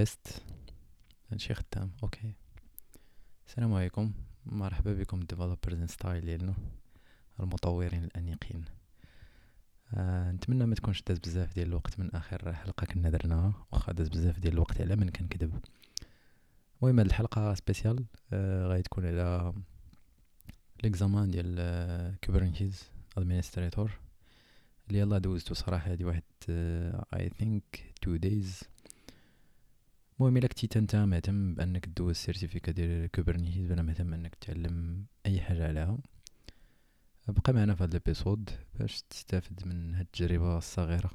test هادشي خدام okay. السلام عليكم. مرحبا بكم developers style ديالنا المطورين الأنيقين. آه نتمنى ما تكونش داز بزاف ديال الوقت من آخر حلقة كنا درناها واخا داز بزاف ديال الوقت على من كنكذب. المهم هاد الحلقة spéciale آه تكون على l'examen ديال Kubernetes Administrator اللي يلا دوزتو صراحة هادي واحد I think two days المهم إلا كنتي انت مهتم بأنك دوز ال certificat ديال Kubernetes ولا مهتم إنك تعلم أي حاجة عليها. بقى معنا في هذا ال episode باش تستافد من هاد التجربة الصغيرة.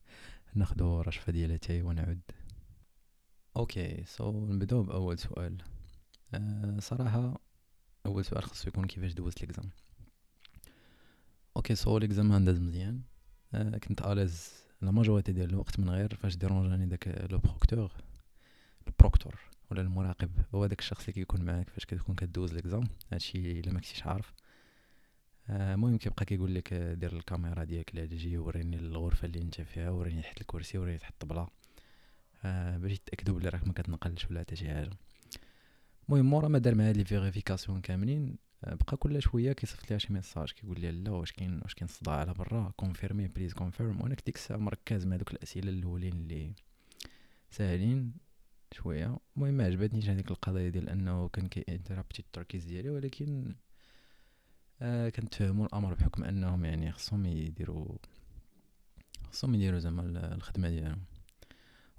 ناخدو رشفة ديال اتاي ونعود. okay so نبدأو بأول سؤال. أه صراحة أول سؤال خصو يكون كيفاش دوزت l'exam okay so l'exam داز مزيان. أه كنت à l'aise la majorité ديال الوقت من غير فاش dérangé ني داك le proctor. ال proctor ولا المراقب. هو داك الشخص اللي كيكون معاك فاش كتكون كدوز l'exam هادشي إلا ما كنتيش عارف. آه، المهم كيبقى كيقول لك دير الكاميرا ديالك جي وريني الغرفة اللي انت فيها وريني تحت الكرسي وريني تحت الطبلة. آه باش يتأكدوا بلي راك ما كتنقلش ولا حتى شي حاجة. المهم مورا ما دار معايا les vérifications كاملين. آه، بقى كل شوية كيصيفط ليها شي message كيقول لي لا واش كاين واش كاين صداع على برا؟ confirmé please confirm وأنا ديك الساعة مركز مع دوك الأسئلة الأولين اللي ساهلين. شوية. المهم ما عجبتنيش هذيك القضية ديال أنه كان كي interrupt ي التركيز ديالي ولكن آه كنتفهموا الأمر بحكم أنهم يعني خصهم يديروا خصهم يديروا زعما الخدمة ديالهم.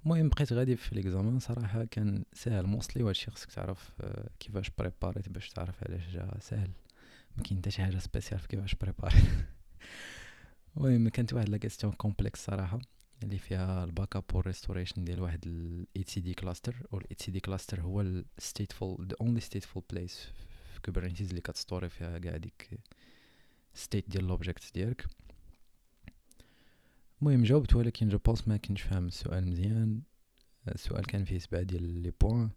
المهم بقيت غادي في l'examen صراحة كان ساهل موصلي وهادشي خصك تعرف آه كيفاش préparé ت باش تعرف علاش جا ساهل ما كاين حتى شي حاجة spécial في كيفاش préparé المهم كانت واحد la complexe صراحة. اللي فيها ال backup وال restoration ديال واحد ال etcd cluster و ال etcd cluster هو ال stateful the only stateful place في Kubernetes اللي كت store ي فيها كاع ديك state ديال l'object ديالك. المهم جاوبت ولكن je pense ما كنتش فاهم السؤال مزيان. السؤال كان فيه سبعة ديال les points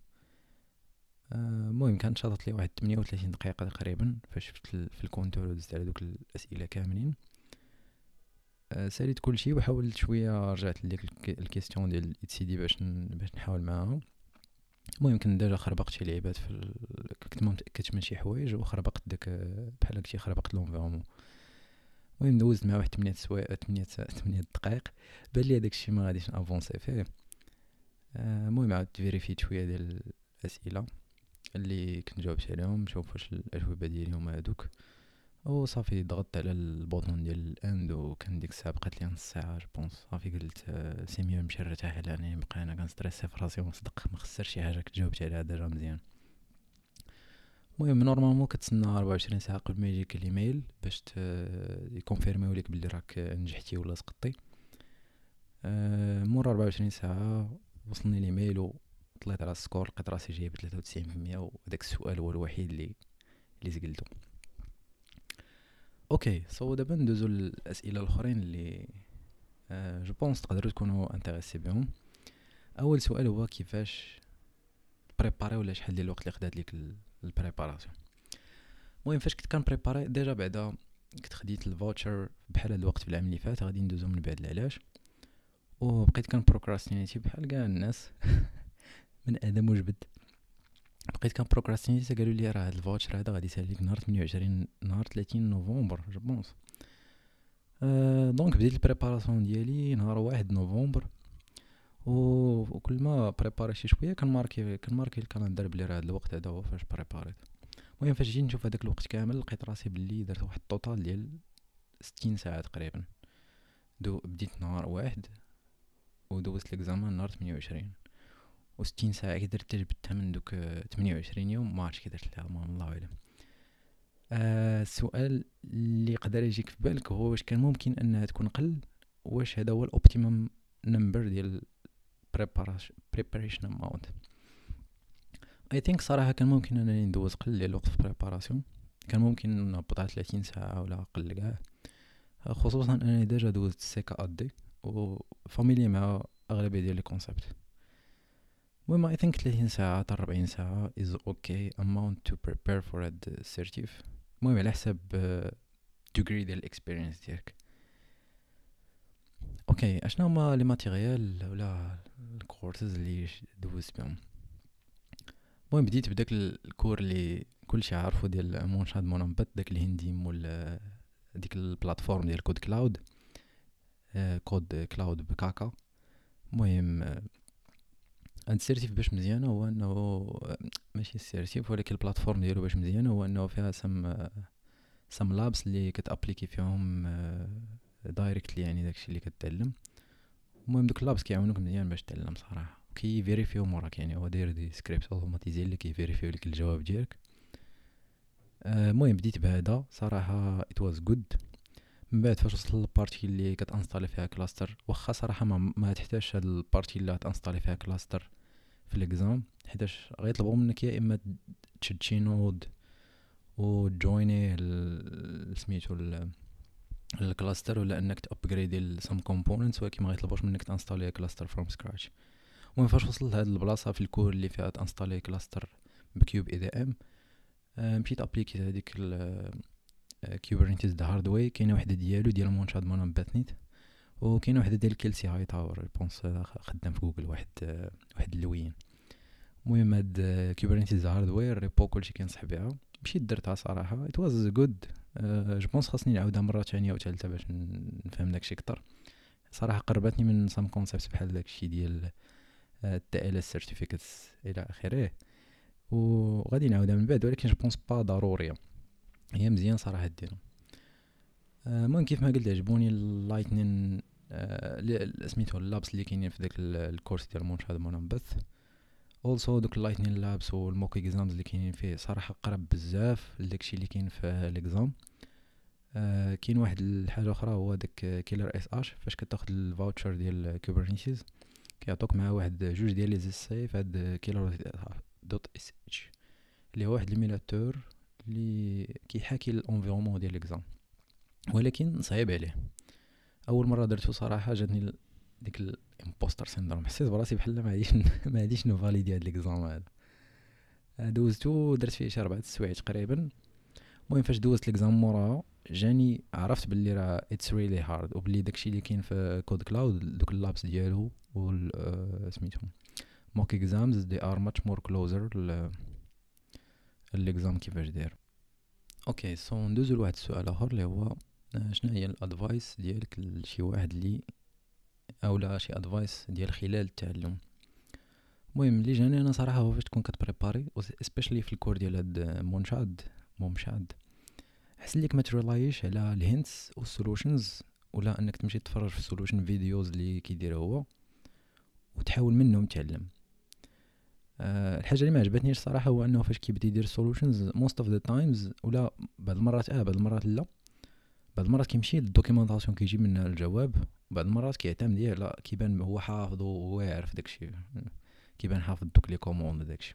المهم كان شاطط لي واحد 38 دقيقة تقريبا فاش شفت في ال compteur ودزت على دوك الأسئلة كاملين. ساليت كلشي وحاولت شوية رجعت لديك ال question ديال سي دي باش باش نحاول معاها. المهم كنت déjà خربقت شي لعيبات في. كنت ما متاكدش من شي حوايج وخربقت داك بحال هكشي خربقت l'environnement المهم دوزت مع واحد 8 سوايع 8 8 دقائق بان لي هداك الشيء ما غاديش ن avancé فيه. المهم عاودت vérifié ت شوية ديال الأسئلة اللي كنت جاوبت عليهم نشوف واش الأجوبة ديالي هما هادوك. أو صافي ضغطت على ال bouton ديال ال end وكان ديك الساعة بقات لي نص ساعة je pense صافي قلت آه، c'est mieux نمشي نرتاح لاني بقى أنا كن stressé في راسي ونصدق ما خسرش شي حاجة كنت جاوبت عليها déjà مزيان. المهم normalement كتسنى 24 ساعة قبل ما يجيك الإيميل باش ي confirmé و لك بلي راك نجحتي ولا سقطتي. أه مور 24 ساعة وصلني الإيميل وطلعت على ال score لقيت راسي جايب 93% وداك السؤال هو الوحيد اللي اللي زقلتو okay so دابا ندوزو الأسئلة الأخرين اللي آه je pense تقدروا تكونوا intéressé بهم. أول سؤال هو كيفاش préparer ولا شحال ديال الوقت اللي خدات ليك ال préparation المهم فاش كنت كن préparer déjà بعدا كنت خديت ال voucher بحال هاد الوقت في العام اللي فات غادي ندوزو من بعد العلاش وبقيت كن procrastinate بحال كاع الناس. من أدم وجبد. بقيت كن procrastinate قالوا لي راه هاد ال voucher هذا غادي يسالي لك نهار 28 نهار 30 نوفمبر je pense أه donc بديت ال préparation ديالي نهار واحد نوفمبر وكل ما préparer شي شوية كن marquer كن marquer ال calendar بلي راه هاد الوقت هذا هو فاش بريباريت المهم فاش جيت نشوف هذاك الوقت كامل لقيت راسي بلي درت واحد ال total ديال ستين ساعه تقريبا دو بديت نهار واحد ودوزت l'examen نهار 28 وستين ساعة كي درت جبتها من دوك تمنية وعشرين يوم ما عرفتش كي درت لها الله أعلم. آه السؤال اللي يقدر يجيك في بالك هو واش كان ممكن أنها تكون قل؟ واش هذا هو ال optimum number ديال preparation amount I think صراحة كان ممكن أنني ندوز قل ديال الوقت في préparation كان ممكن نهبط على 30 ساعة ولا أقل كاع. خصوصا أنني déjà دوزت CKAD و familier مع أغلبية ديال les concepts المهم I think 30 ساعة حتى 40 ساعة is okay amount to prepare for a certif المهم على حسب degree ديال ال experience ديالك. okay اشنا هما les matériels ولا الكورسز اللي دوزت بهم؟ المهم بديت بداك ال cours اللي كلشي عارفو ديال Mumshad Mannambeth داك الهندي مول ديك ال platform ديال KodeKloud KodeKloud بكاكا. المهم هاد ال certif باش مزيانة هو إنه ماشي ال certif ولكن ال platform ديالو باش مزيانة هو إنه فيها سم some labs اللي كت appliquer فيهم directly يعني داكشي اللي كتعلم. المهم دوك ال labs كيعاونوك مزيان باش تعلم صراحة. كي vérifier و موراك يعني هو داير des scripts automatisés اللي كي vérifier و لك الجواب ديالك. المهم بديت بهذا صراحة it was good من بعد فاش وصلت لل partie اللي كت installer فيها cluster واخا صراحة ما, ما تحتاجش هاد ال partie اللي غت installer فيها cluster في ال exam حيتاش غيطلبوا منك يا إما تشد شي node و joiner سميتو ال cluster ولا إنك ت upgrader some components ولكن ما غيطلبوش منك ت installer cluster from scratch المهم فاش وصلت لهاد البلاصة في ال cours اللي فيها ت installer cluster ب kubeadm مشيت ابليكيت هذيك Kubernetes The Hard Way كاينة وحدة ديالو ديال Mumshad Mannambeth وكاينه وحده ديال Kelsey Hightower pense خدام في جوجل واحد واحد اللوين. المهم هاد Kubernetes Hard Way repo كلشي كينصح بها. مشيت درتها صراحة. it was good je pense خاصني نعاودها مرة ثانية وثالثه باش نفهم داكشي أكثر صراحة قربتني من some concepts بحال داكشي ديال ال TLS certificates إلى آخره. وغادي نعاودها من بعد ولكن je pense pas ضرورية. هي مزيان صراحة ديرها المهم كيف ما قلت عجبوني ال lightning سميتو ال labs اللي كاينين في داك ال course ديال Mumshad Mannambeth also دوك ال lightning labs وال mock exams اللي كاينين فيه صراحة قرب بزاف لداكشي اللي كاين في ال exam آه كاين واحد الحاجة أخرى هو داك killer.sh فاش كتاخد ال voucher ديال Kubernetes كيعطوك مع واحد جوج ديال les essais في هاد killer dot sh اللي هو واحد ال simulateur اللي كيحاكي ال environnement ديال l'exam ولكن صعيب عليه. أول مرة درتو صراحة جاتني ديك ال imposter syndrome حسيت براسي بحال ما عاديش ما عاديش ن valider هاد l'exam هذا دوزتو درت فيه شي ربعة سوايع تقريبا. المهم فاش دوزت l'exam موراها جاني عرفت باللي راه it's really hard وبلي داكشي اللي كاين في KodeKloud دوك ال labs ديالو و سميتهم mock exams they are much more closer ال exam كيفاش داير. okay so ندوزو لواحد السؤال آخر اللي هو شنو هي ال advice ديالك لشي واحد اللي اولا شي advice ديال خلال التعلم؟ المهم اللي جاني أنا صراحة هو فاش تكون كت préparer especially في ال cours ديال هاد Mumshad Mumshad حسن ليك ما ت rely ش على ال hints وال solutions ولا أنك تمشي تفرج في ال solution videos اللي كيدير هو وتحاول منهم تعلم. أه الحاجة اللي ما عجبتنيش الصراحه هو أنه فاش كيبدا يدير solutions most of the times ولا بعض المرات آه بعض المرات لا. بعض المرات كيمشي لل documentation كيجيب منها الجواب بعض المرات كيعتمد على كيبان هو حافظ وهو يعرف داكشي كيبان حافظ دوك les commandes داكشي.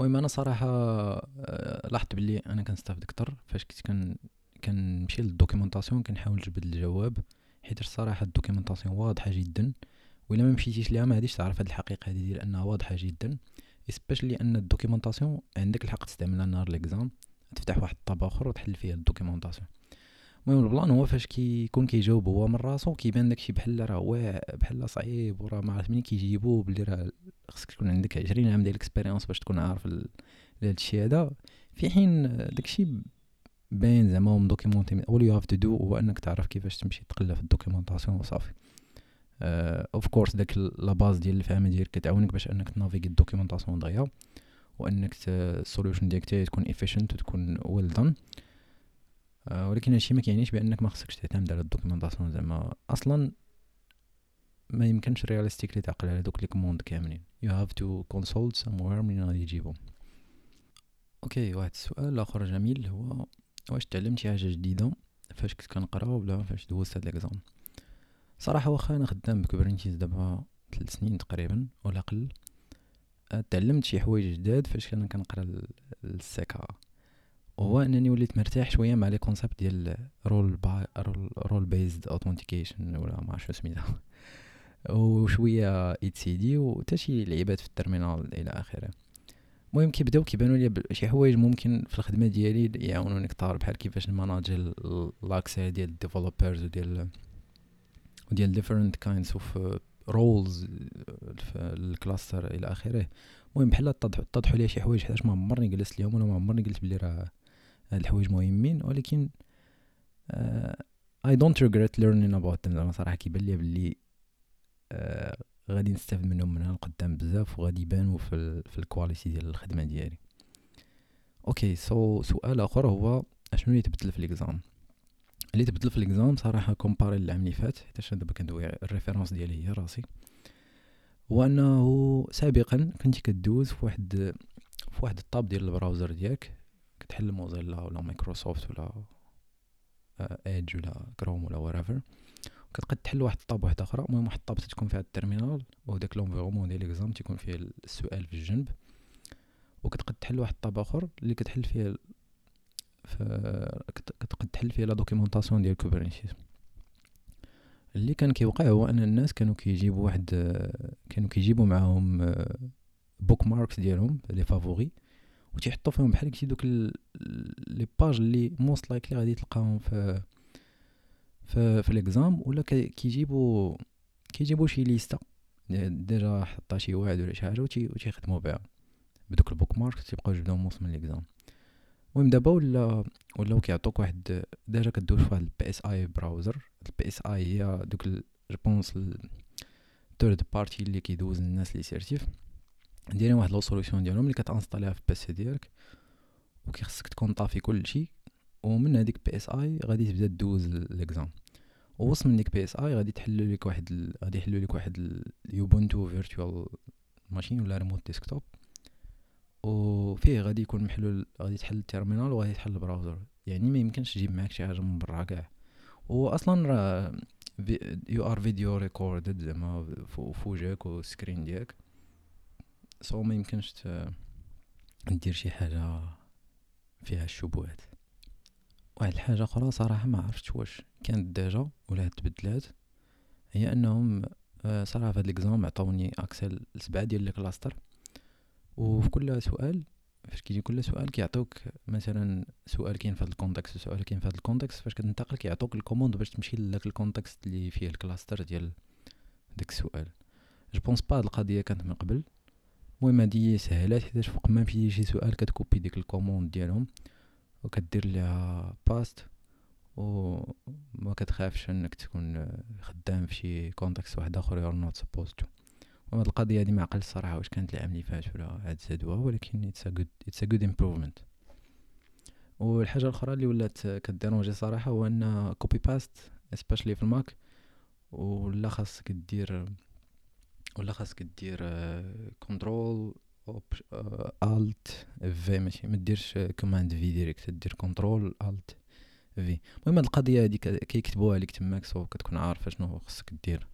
المهم أنا صراحة آه، لاحظت بلي أنا كنستافد أكثر فاش كنت كان كنمشي لل documentation كنحاول نجبد الجواب حيت الصراحة ال documentation واضحة جدا وإلا ما مشيتيش ليها ما غاديش تعرف هاد الحقيقة هادي ديال أنها واضحة جدا especially أن ال documentation عندك الحق تستعملها نهار l'exam تفتح واحد ال tab اخر وتحل فيه ال documentation المهم ال plan هو فاش كيكون كيجاوب هو من راسو كيبان داكشي بحال راه واعر بحال صعيب وراه ما عرفت منين كيجيبو بلي راه خصك تكون عندك عشرين عام ديال ال expérience باش تكون عارف هادشي هذا. في حين داكشي باين زعما م documenté all you have to do هو إنك تعرف كيفاش تمشي تقلب في ال documentation وصافي. of uh, course داك la base ديال الفهم ديالك كتعاونك باش إنك ت naviguer ال documentation دغيا. وأنك ال solution ديالك تكون efficient وتكون well done آه ولكن هادشي ما كيعنيش بأنك ما خصكش تعتمد على ال documentation زعما. أصلا ما يمكنش realistically تعقل على دوك les commandes كاملين. you have to consult somewhere من غادي يجيبهم okay واحد السؤال آخر جميل هو واش تعلمت شي حاجة جديدة فاش كنت كنقرا ولا فاش دوزت هاد l'exam صراحة واخا أنا خدام ب Kubernetes دابا ثلاث سنين تقريبا ولا آه، تعلمت شي حوايج جداد فاش كنا كنقرا ال CKA. وهو أنني وليت مرتاح شوية مع les concepts ديال role با role based authentication ولا ما عرفتش سميتها. وشوية اي سي دي وحتى شي لعيبات في ال terminal إلى آخره. المهم كيبداو كيبانوا لي شي حوايج ممكن في الخدمة ديالي يعاونوني كثار بحال كيفاش ن manager l'accès ديال ال developers وديال وديال different kinds of roles في ال cluster إلى آخره. المهم بحال اتضحوا لي شي حوايج حيتاش ما عمرني جلست ليهم ولا ما عمرني قلت بلي راه هاد الحوايج مهمين. ولكن I don't regret learning about زعما صراحة كيبان لي بلي uh, غادي نستافد منهم من هنا لقدام بزاف وغادي يبانوا في في ال quality ديال الخدمة ديالي. okay so so, سؤال آخر هو أشنو اللي تبدل في l'exam اللي تبدل في l'exam صراحة comparé للعام اللي فات حيت دابا كندوي ال référence ديالي هي راسي. هو انه سابقا كنتي كدوز في واحد في واحد ال tab ديال ال browser ديالك كتحل Mozilla ولا مايكروسوفت ولا Edge ولا كروم ولا whatever كتقد تحل واحد ال tab واحدة أخرى المهم واحد ال tab تكون فيها ال terminal وداك l'environnement ديال l'exam تيكون فيه السؤال في الجنب. وكتقد تحل واحد ال tab آخر اللي كتحل فيه كتقد تحل فيه la documentation ديال Kubernetes اللي كان كيوقع هو أن الناس كانوا كيجيبوا واحد كانوا كيجيبوا معاهم bookmarks ديالهم les favoris وتيحطوا فيهم بحال كشي دوك les pages اللي most likely غادي تلقاهم في في, في l'exam ولا كيجيبوا كيجيبوا شي ليستا déjà حطها شي واحد ولا شي حاجة وتيخدموا بها. بدوك ال bookmarks تيبقاو يجبدوهم موس من l'exam المهم دابا ولا ولاو كيعطوك واحد déjà كدوز في واحد ال PSI browser ال PSI هي دوك je pense ال third party اللي كيدوز الناس les certifs دايرين واحد le solution ديالهم اللي كت installer يها في ال PC ديالك وكيخصك تكون طافي كلشي ومن هذيك PSI غادي تبدا دوز l'exam ووسط من ديك PSI غادي تحل لك واحد. غادي يحلوا لك واحد ال Ubuntu virtual machine ولا remote desktop وفيه غادي يكون محلول غادي تحل ال terminal وغادي تحل ال browser. يعني ما يمكنش تجيب معاك شي حاجة من برا كاع. واصلا راه you are video recorded زعما فوجهك و ال screen ديالك. so ما يمكنش دير شي حاجة فيها الشبهات. واحد الحاجة أخرى صراحة ما عرفتش واش كانت déjà ولا تبدلات. هي أنهم آه، صراحة في هاد l'exam عطاوني اكسل لسبعه ديال les clusters وفي كل سؤال فاش كيجي كل سؤال كيعطوك مثلا سؤال كاين في هذا ال context وسؤال كاين في هذا ال context فاش كتنتقل كيعطوك ال commande باش تمشي لذاك ال context اللي فيه ال cluster ديال داك السؤال. je pense pas هاد القضية كانت من قبل. المهم هادي سهلات حيتاش فوق ما في شي سؤال كت copier ديك ال commande ديالهم وكدير ليها paste و ما كتخافش انك تكون خدام في شي context واحد آخر you're not supposed to وهاد القضية هادي ما عقلت الصراحه واش كانت العام اللي فات ولا عاد زادوها ولكن it's a good it's a good improvement والحاجة الأخرى اللي ولات ك déranger صراحة هو إن copy paste especially في ال Mac ولا خاصك دير ولا خاصك دير control alt V ماشي ما ديرش command V direct دير control alt V المهم هاد القضية هادي كيكتبوها لك تماك so كتكون عارف شنو خصك دير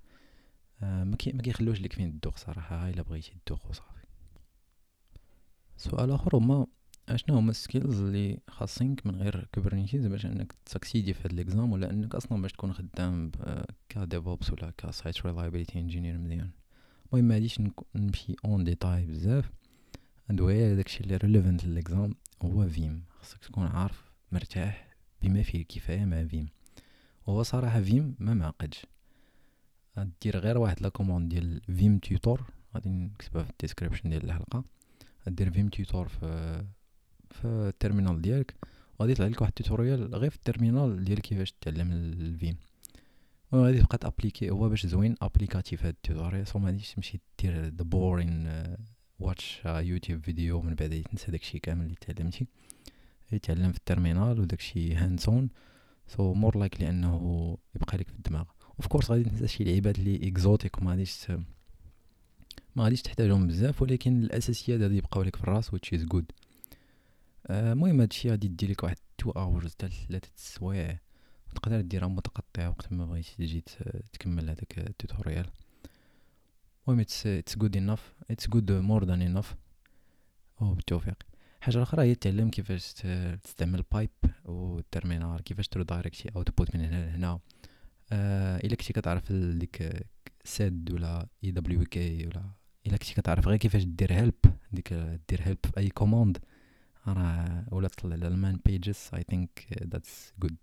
ما كيخلوش لك فين الدوخ صراحة إلا بغيتي الدوخ وصافي. سؤال آخر هما أشنو هما ال skills اللي خاصينك من غير Kubernetes باش إنك ت succeed ي في هاد l'exam ولا إنك أصلا باش تكون خدام ك DevOps ولا ك site reliability engineer مزيان؟ المهم ما غاديش نمشي en détail بزاف. ندوي داكشي اللي relevant ل l'exam هو vim خاصك تكون عارف مرتاح بما فيه الكفاية مع vim هو صراحة vim ما معقدش. دير غير واحد la commande ديال vim tutor. غادي نكتبها في ال description ديال الحلقة. دير vim tutor في في ال terminal ديالك. وغادي يطلع لك واحد ال tutorial غير في ال terminal ديال كيفاش تعلم ال vim. وغادي تبقى ت appliquer هو باش زوين applicatif هاد ال tutorial. so مغاديش تمشي دير the boring watch YouTube video من بعد تنسى داكشي كامل اللي تعلمتي. يتعلم في ال terminal وداكشي hands-on so more like لأنه يبقى لك في الدماغ. of course غادي تنسى شي لعيبات اللي exotiques وما غاديش ما غاديش تحتاجهم بزاف ولكن الاساسيات غادي يبقاو لك في الراس which is good. المهم هادشي غادي دير لك واحد 2 hours حتى 3 سوايع تقدر ديرها متقطعه وقت ما بغيتي تجي تكمل هذاك ال tutorial. المهم it's good enough it's good more than enough بالتوفيق. حاجة الاخرى هي تعلم كيفاش تستعمل pipe وال terminal كيفاش ت redirect output من هنا لهنا. إلا كنتي كتعرف ديك sed ولا إي دبليو كي ولا إلا كنتي كتعرف غير كيفاش دير help ديك دير help في أي commande راه ولا تطلع على ال man pages I think that's good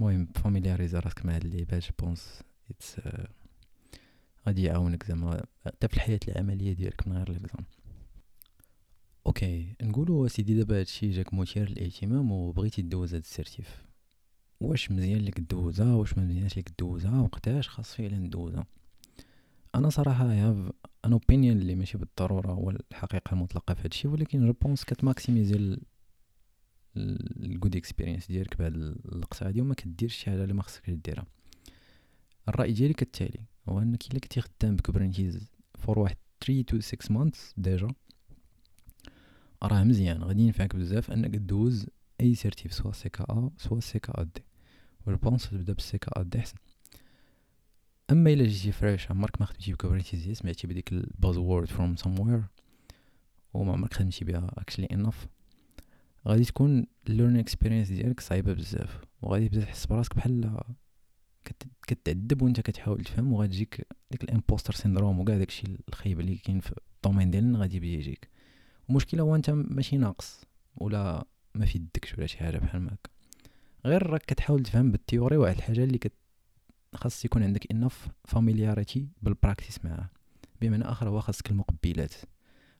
المهم familiarise راسك مع هاد اللعيبات pense it's غادي يعاونك زعما حتى في الحياة العملية ديالك من غير l'exam okay نقولوا سيدي دابا هادشي جاك مثير للاهتمام وبغيتي دوز هاد ال certif. واش مزيان لك دوزها واش ما مزيانش لك دوزها وقتاش خاص فعلا ندوزها أنا صراحة have an opinion اللي ماشي بالضرورة هو الحقيقة المطلقة في هادشي ولكن je pense كت maximise ال good experience ديالك بهاد اللقطه هادي وما كديرش شي حاجة اللي ما خصك ديرها. الرأي ديالي كالتالي هو أنك إلا كنتي خدام ب Kubernetes for واحد 3 to 6 months déjà راه مزيان غادي ينفعك بزاف أنك دوز أي سيرتيف سوا سي كا أ سوا سي كا دي. و pense تبدا بال CKAD احسن اما الا جيتي fresh عمرك ما خدمتي ب Kubernetes سمعتي بديك ال buzzword from somewhere وما عمرك خدمتي بها actually enough غادي تكون ال learning experience ديالك صعيبه بزاف وغادي تبدا تحس براسك بحال كتعذب وانت كتحاول تفهم وغادي تجيك ديك ال imposter syndrome وكاع داكشي الخايب اللي كاين في ال domaine ديالنا غادي يبدا يجيك المشكلة هو انت ماشي ناقص ولا ما في يدكش ولا شي حاجة بحال ماك غير راك كتحاول تفهم بال theory واحد الحاجة اللي كت خاص يكون عندك enough familiarity بال practice معاه. بمعنى آخر هو خاصك المقبلات.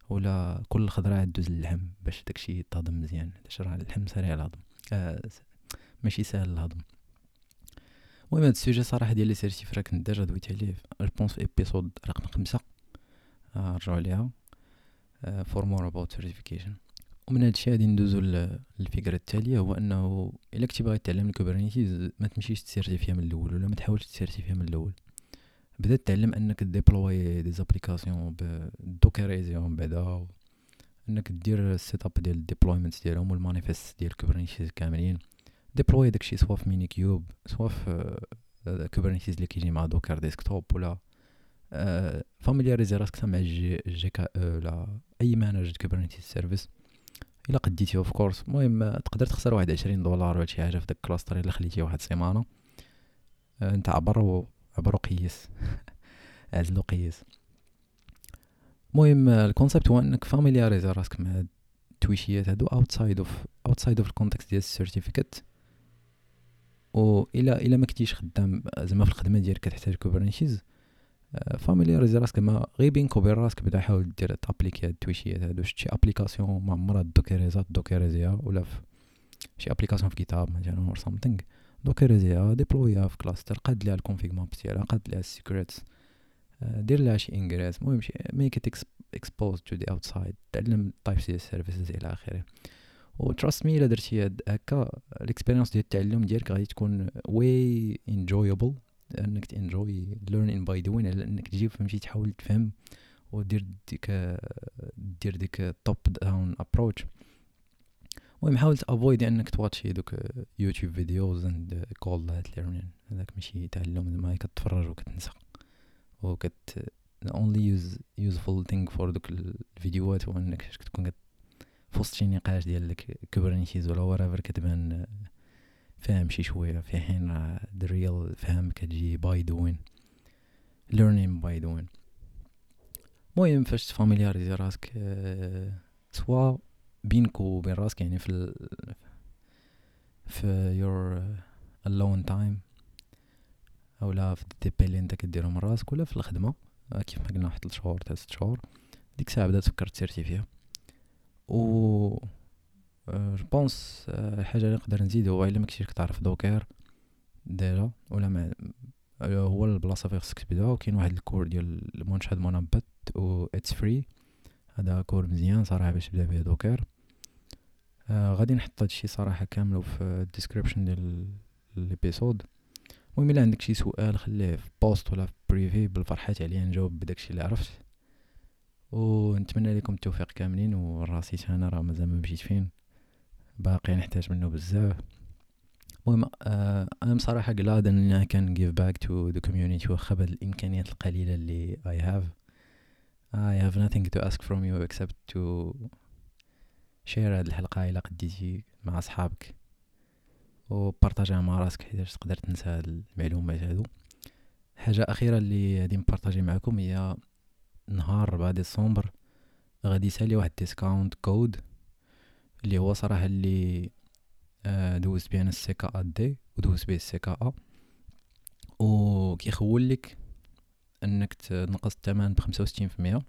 ولا كل خضرة دوز اللحم باش داكشي يتهضم مزيان. حيت راه اللحم سريع الهضم. آه ماشي ساهل الهضم. المهم هاد ال sujet صراحة ديال les certifs راه كنت déjà دويت عليه je pense في épisode رقم خمسة. آه رجعوا عليها for more about certification ومن هادشي غادي ندوزو للفكرة التالية هو أنه إلا كنتي باغي تعلم ال Kubernetes ما تمشيش ت certifie من الأول ولا ما تحاولش ت certifie من الأول. بدا تعلم أنك deploy des applications ب dockerisation بعدا أنك دير ال setup ديال ال deployment ديالهم وال manifest ديال Kubernetes كاملين. deploy داكشي soit في Minikube soit في Kubernetes اللي كيجي مع Docker Desktop ولا familiarise راسك مع G, GKE أو لا any managed Kubernetes service إلا قديتي of course المهم تقدر تخسر واحد عشرين دولار ولا شي حاجة في داك ال cluster إلا خليتي واحد السيمانه أنت عبر عبر وقيس عزل وقيس المهم ال concept هو إنك familiarise راسك مع التويشيات هادو outside of outside of ال context ديال ال certificat و الا إلا ما كنتيش خدام زعما في الخدمة ديالك كتحتاج Kubernetes familiarise راسك ما غير بينك وبين راسك بدا حاول دير ت appliquer هاد التويشيات هادو شتي application ما عمرها دوكيريزات dockeriser ها ولا في شي application في GitHub مثلا or something dockeriser ها deploy ها في cluster قاد ليها ال ConfigMap ديالها قاد ليها ال secrets دير لها شي ingress المهم شي make it exposed to the outside تعلم types ديال ال services إلى اخره و trust me الا درتي هكا ال expérience ديال التعلم ديالك غادي تكون way enjoyable انك ت enjoy learning by doing على انك تجي فهمتي؟ تحاول تفهم ودير ديك دير ديك top down approach المهم حاول ت avoid انك ت watch ي دوك YouTube videos and call that learning هذاك ماشي تعلم زعما كتفرج وكتنسى. و the only use useful thing for دوك الفيديوهات هو انك كتكون في وسط شي نقاش ديال Kubernetes ولا whatever كتبان فاهم شي شوية في حين real فهم كتجي by doing learning by doing المهم فاش ت familiarise راسك soit بينك وبين راسك يعني في ال في your alone time أولا في الديبي اللي أنت كديرهم من راسك ولا في الخدمة كيف ما قلنا واحد 3 شهور 3 شهور ديك الساعة بدا تفكر ت certifie. و je pense الحاجة اللي نقدر نزيد هو الا ما كنتيش كتعرف Docker déjà ولا مع هو البلاصه فين خصك تبدا وكاين واحد ال cours ديال Mumshad Mannambeth و it's free هذا cours مزيان صراحة باش تبدا به Docker آه غادي نحط هادشي صراحة كامل في ال description ديال ال épisode المهم إلا عندك شي سؤال خليه في post ولا في privé بالفرحات عليا نجاوب بداكشي اللي عرفت. ونتمنى لكم التوفيق كاملين وراسي أنا راه مازال ما مشيت فين. باقي نحتاج منه بزاف. المهم أنا آه بصراحة glad I can give back to the community واخا بهاد الإمكانيات القليلة اللي I have. I have nothing to ask from you except to share هاد الحلقة إلى قديتي مع صحابك و partagiها مع راسك حيت تقدر تنسى هاد المعلومات هادو حاجة أخيرة اللي غادي n partagi معكم هي نهار 4 ديسمبر غادي يسالي واحد discount code اللي هو صراحة اللي آه دوزت بيه أنا ال CKAD ودوزت بيه ال CKA. و لك إنك تنقص الثمن في المية.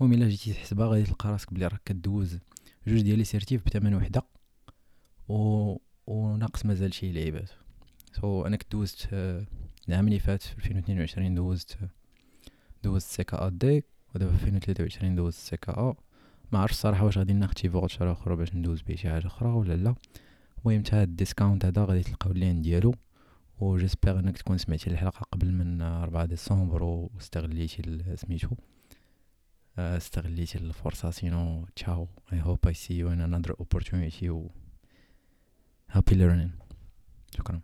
المهم إلا جيتي تحسبها غادي تلقى راسك بلي راك كدوز جوج ديال les certifs بثمن وحدة. و وناقص مازال شي لعيبات. so so, أنا كنت دوزت العام اللي فات في 2022 دوزت دوزت CKAD ودابا في 2023 دوزت CKA. ما عرفتش الصراحه واش غادي ناخد شي voucher أخرى باش ندوز بيه شي حاجة أخرى ولا لا. المهم حتى هاد ال discount هذا غادي تلقاو ال lien ديالو و j'espère إنك تكون سمعتي الحلقة قبل من 4 ديسمبر واستغليتي سميتو. استغليتي الفرصة. sinon ciao I hope I see you in another opportunity و happy learning. شكرا.